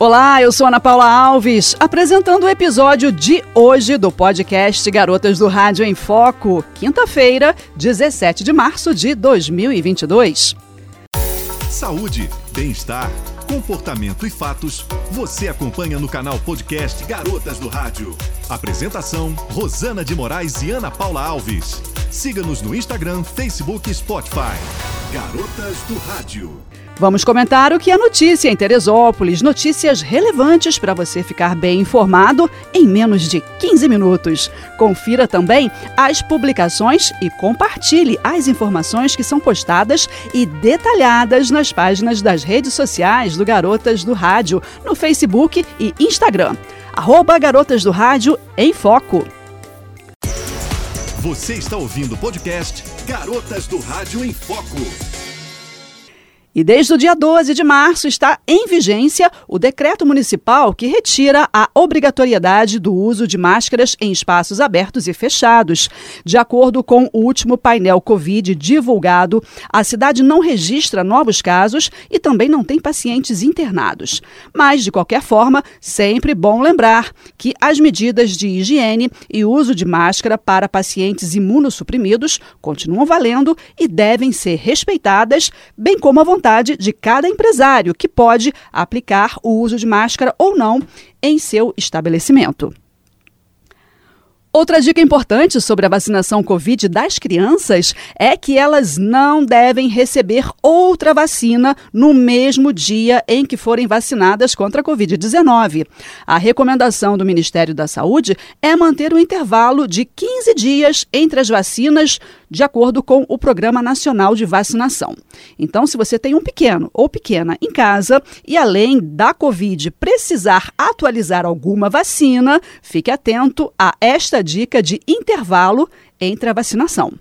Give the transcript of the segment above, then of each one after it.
Olá, eu sou Ana Paula Alves, apresentando o episódio de hoje do podcast Garotas do Rádio em Foco, quinta-feira, 17 de março de 2022. Saúde, bem-estar, comportamento e fatos, você acompanha no canal podcast Garotas do Rádio. Apresentação: Rosana de Moraes e Ana Paula Alves. Siga-nos no Instagram, Facebook e Spotify. Garotas do Rádio. Vamos comentar o que é notícia em Teresópolis, notícias relevantes para você ficar bem informado em menos de 15 minutos. Confira também as publicações e compartilhe as informações que são postadas e detalhadas nas páginas das redes sociais do Garotas do Rádio, no Facebook e Instagram. Arroba Garotas do Rádio em Foco. Você está ouvindo o podcast Garotas do Rádio em Foco. E desde o dia 12 de março está em vigência o decreto municipal que retira a obrigatoriedade do uso de máscaras em espaços abertos e fechados. De acordo com o último painel Covid divulgado, a cidade não registra novos casos e também não tem pacientes internados. Mas, de qualquer forma, sempre bom lembrar que as medidas de higiene e uso de máscara para pacientes imunossuprimidos continuam valendo e devem ser respeitadas, bem como a vontade vontade de cada empresário, que pode aplicar o uso de máscara ou não em seu estabelecimento. Outra dica importante sobre a vacinação Covid das crianças é que elas não devem receber outra vacina no mesmo dia em que forem vacinadas contra a Covid-19. A recomendação do Ministério da Saúde é manter o um intervalo de 15 dias entre as vacinas de acordo com o Programa Nacional de Vacinação. Então, se você tem um pequeno ou pequena em casa e além da Covid precisar atualizar alguma vacina, fique atento a esta dica de intervalo entre a vacinação.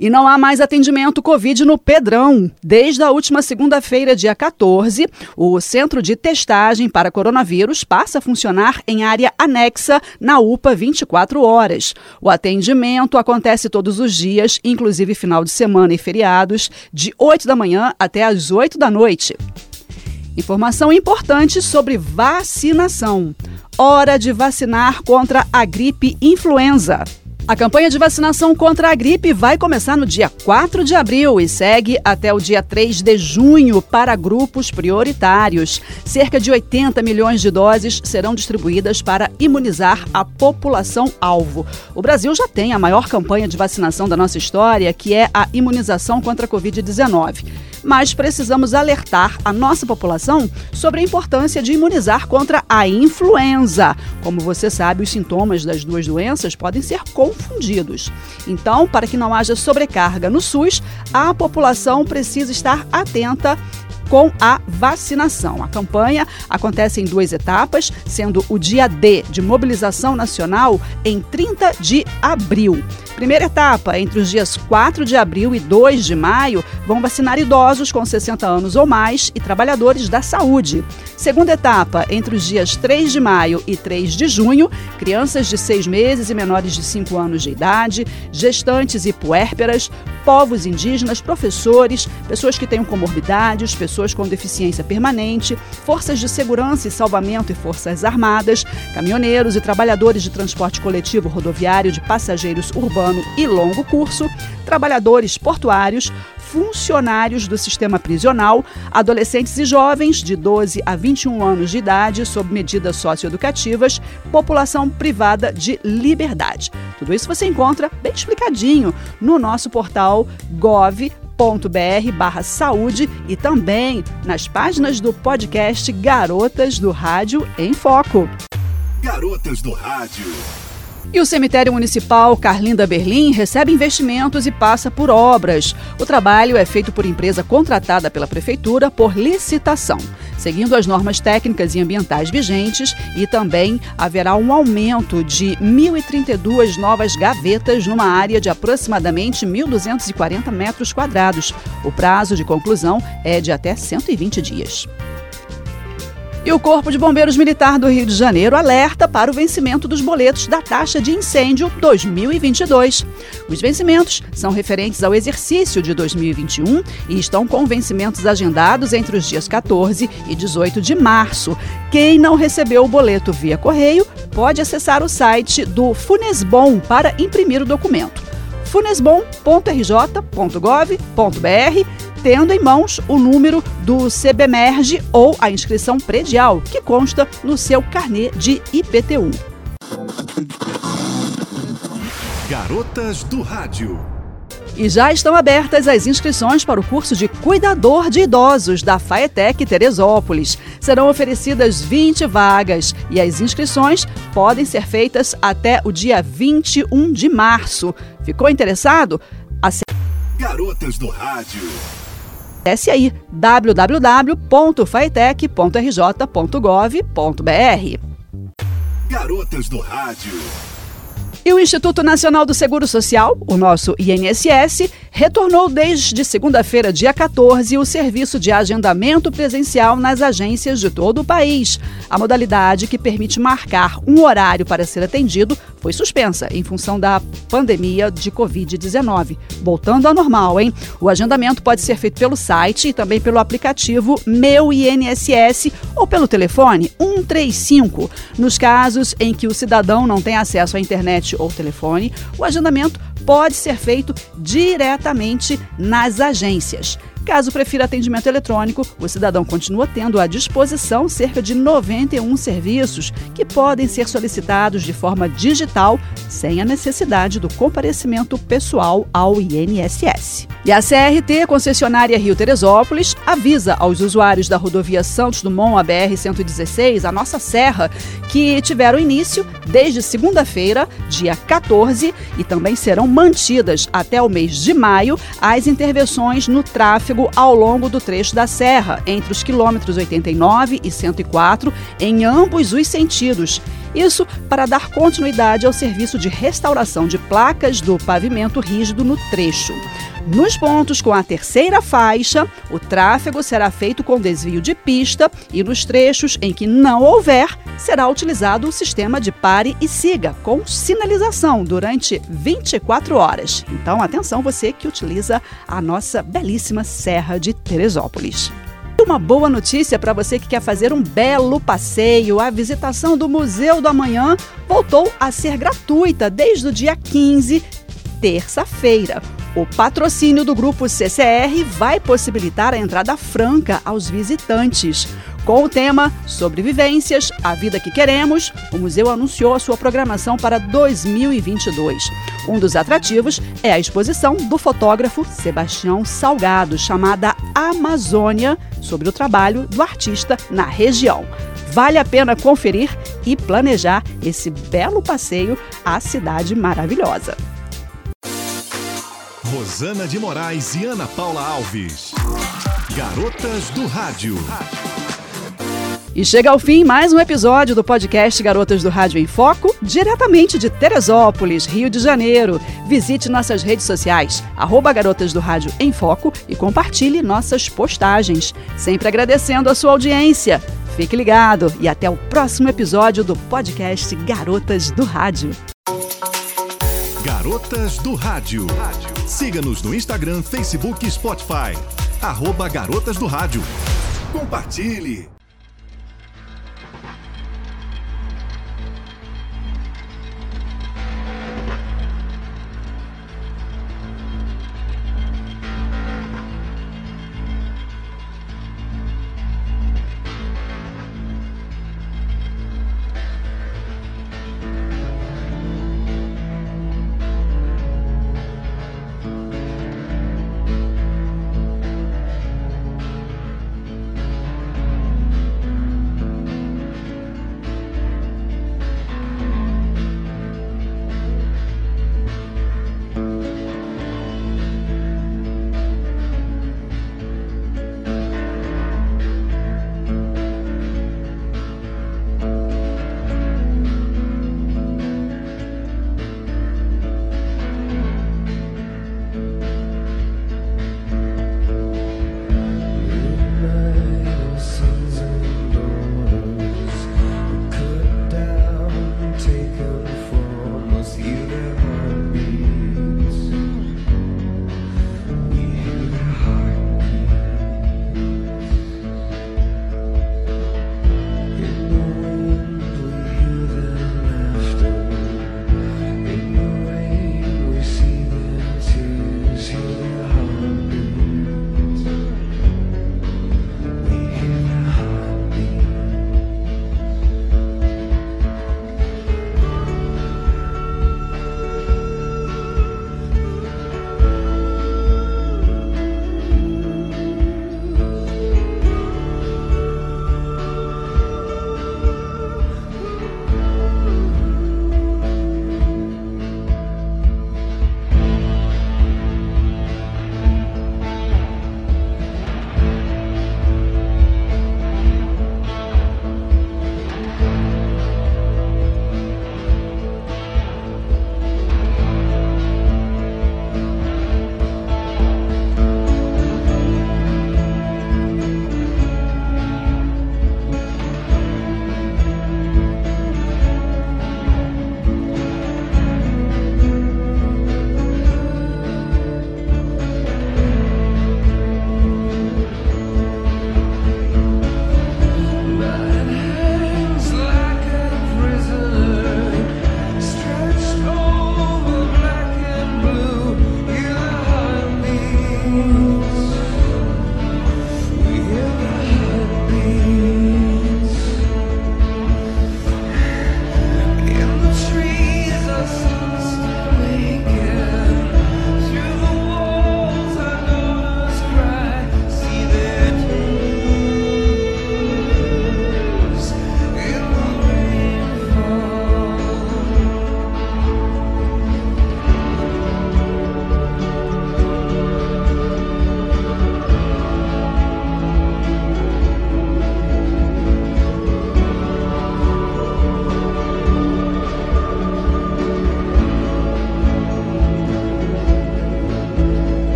E não há mais atendimento Covid no Pedrão. Desde a última segunda-feira, dia 14, o centro de testagem para coronavírus passa a funcionar em área anexa na UPA 24 horas. O atendimento acontece todos os dias, inclusive final de semana e feriados, de 8 da manhã até as 8 da noite. Informação importante sobre vacinação. Hora de vacinar contra a gripe influenza. A campanha de vacinação contra a gripe vai começar no dia 4 de abril e segue até o dia 3 de junho para grupos prioritários. Cerca de 80 milhões de doses serão distribuídas para imunizar a população alvo. O Brasil já tem a maior campanha de vacinação da nossa história, que é a imunização contra a Covid-19 mas precisamos alertar a nossa população sobre a importância de imunizar contra a influenza. Como você sabe, os sintomas das duas doenças podem ser confundidos. Então, para que não haja sobrecarga no SUS, a população precisa estar atenta com a vacinação. A campanha acontece em duas etapas, sendo o dia D de mobilização nacional em 30 de abril. Primeira etapa, entre os dias 4 de abril e 2 de maio, vão vacinar idosos com 60 anos ou mais e trabalhadores da saúde. Segunda etapa, entre os dias 3 de maio e 3 de junho, crianças de 6 meses e menores de 5 anos de idade, gestantes e puérperas, povos indígenas, professores, pessoas que tenham comorbidades, pessoas com deficiência permanente, forças de segurança e salvamento e forças armadas, caminhoneiros e trabalhadores de transporte coletivo rodoviário de passageiros e longo curso, trabalhadores portuários, funcionários do sistema prisional, adolescentes e jovens de 12 a 21 anos de idade sob medidas socioeducativas, população privada de liberdade. Tudo isso você encontra bem explicadinho no nosso portal gov barra saúde e também nas páginas do podcast Garotas do Rádio em Foco. Garotas do Rádio. E o cemitério municipal Carlinda Berlim recebe investimentos e passa por obras. O trabalho é feito por empresa contratada pela prefeitura por licitação, seguindo as normas técnicas e ambientais vigentes e também haverá um aumento de 1.032 novas gavetas numa área de aproximadamente 1.240 metros quadrados. O prazo de conclusão é de até 120 dias. E o Corpo de Bombeiros Militar do Rio de Janeiro alerta para o vencimento dos boletos da taxa de incêndio 2022. Os vencimentos são referentes ao exercício de 2021 e estão com vencimentos agendados entre os dias 14 e 18 de março. Quem não recebeu o boleto via correio pode acessar o site do Funesbom para imprimir o documento. funesbom.rj.gov.br tendo em mãos o número do CBMERG ou a inscrição predial, que consta no seu carnê de IPTU. Garotas do Rádio. E já estão abertas as inscrições para o curso de Cuidador de Idosos da Faetec Teresópolis. Serão oferecidas 20 vagas e as inscrições podem ser feitas até o dia 21 de março. Ficou interessado? Garotas do Rádio. Acesse aí www.faetec.rj.gov.br. Garotas do Rádio. E o Instituto Nacional do Seguro Social, o nosso INSS, retornou desde segunda-feira, dia 14, o serviço de agendamento presencial nas agências de todo o país. A modalidade que permite marcar um horário para ser atendido foi suspensa em função da pandemia de Covid-19. Voltando ao normal, hein? O agendamento pode ser feito pelo site e também pelo aplicativo Meu INSS ou pelo telefone 135. Nos casos em que o cidadão não tem acesso à internet ou telefone, o agendamento pode ser feito diretamente nas agências. Caso prefira atendimento eletrônico, o cidadão continua tendo à disposição cerca de 91 serviços que podem ser solicitados de forma digital, sem a necessidade do comparecimento pessoal ao INSS. E a CRT, concessionária Rio Teresópolis, avisa aos usuários da rodovia Santos Dumont, a BR-116, a nossa serra, que tiveram início desde segunda-feira, dia 14, e também serão mantidas até o mês de maio as intervenções no tráfego ao longo do trecho da serra, entre os quilômetros 89 e 104, em ambos os sentidos. Isso para dar continuidade ao serviço de restauração de placas do pavimento rígido no trecho. Nos pontos com a terceira faixa, o tráfego será feito com desvio de pista e nos trechos em que não houver, será utilizado o sistema de pare e siga, com sinalização durante 24 horas. Então, atenção você que utiliza a nossa belíssima Serra de Teresópolis. Uma boa notícia para você que quer fazer um belo passeio. A visitação do Museu do Amanhã voltou a ser gratuita desde o dia 15, terça-feira. O patrocínio do grupo CCR vai possibilitar a entrada franca aos visitantes. Com o tema Sobrevivências, a vida que queremos, o museu anunciou a sua programação para 2022. Um dos atrativos é a exposição do fotógrafo Sebastião Salgado, chamada Amazônia, sobre o trabalho do artista na região. Vale a pena conferir e planejar esse belo passeio à cidade maravilhosa. Rosana de Moraes e Ana Paula Alves. Garotas do Rádio. E chega ao fim mais um episódio do podcast Garotas do Rádio em Foco, diretamente de Teresópolis, Rio de Janeiro. Visite nossas redes sociais, arroba Garotas do Rádio em Foco e compartilhe nossas postagens. Sempre agradecendo a sua audiência. Fique ligado e até o próximo episódio do podcast Garotas do Rádio. Garotas do Rádio. Siga-nos no Instagram, Facebook e Spotify. Arroba Garotas do Rádio. Compartilhe!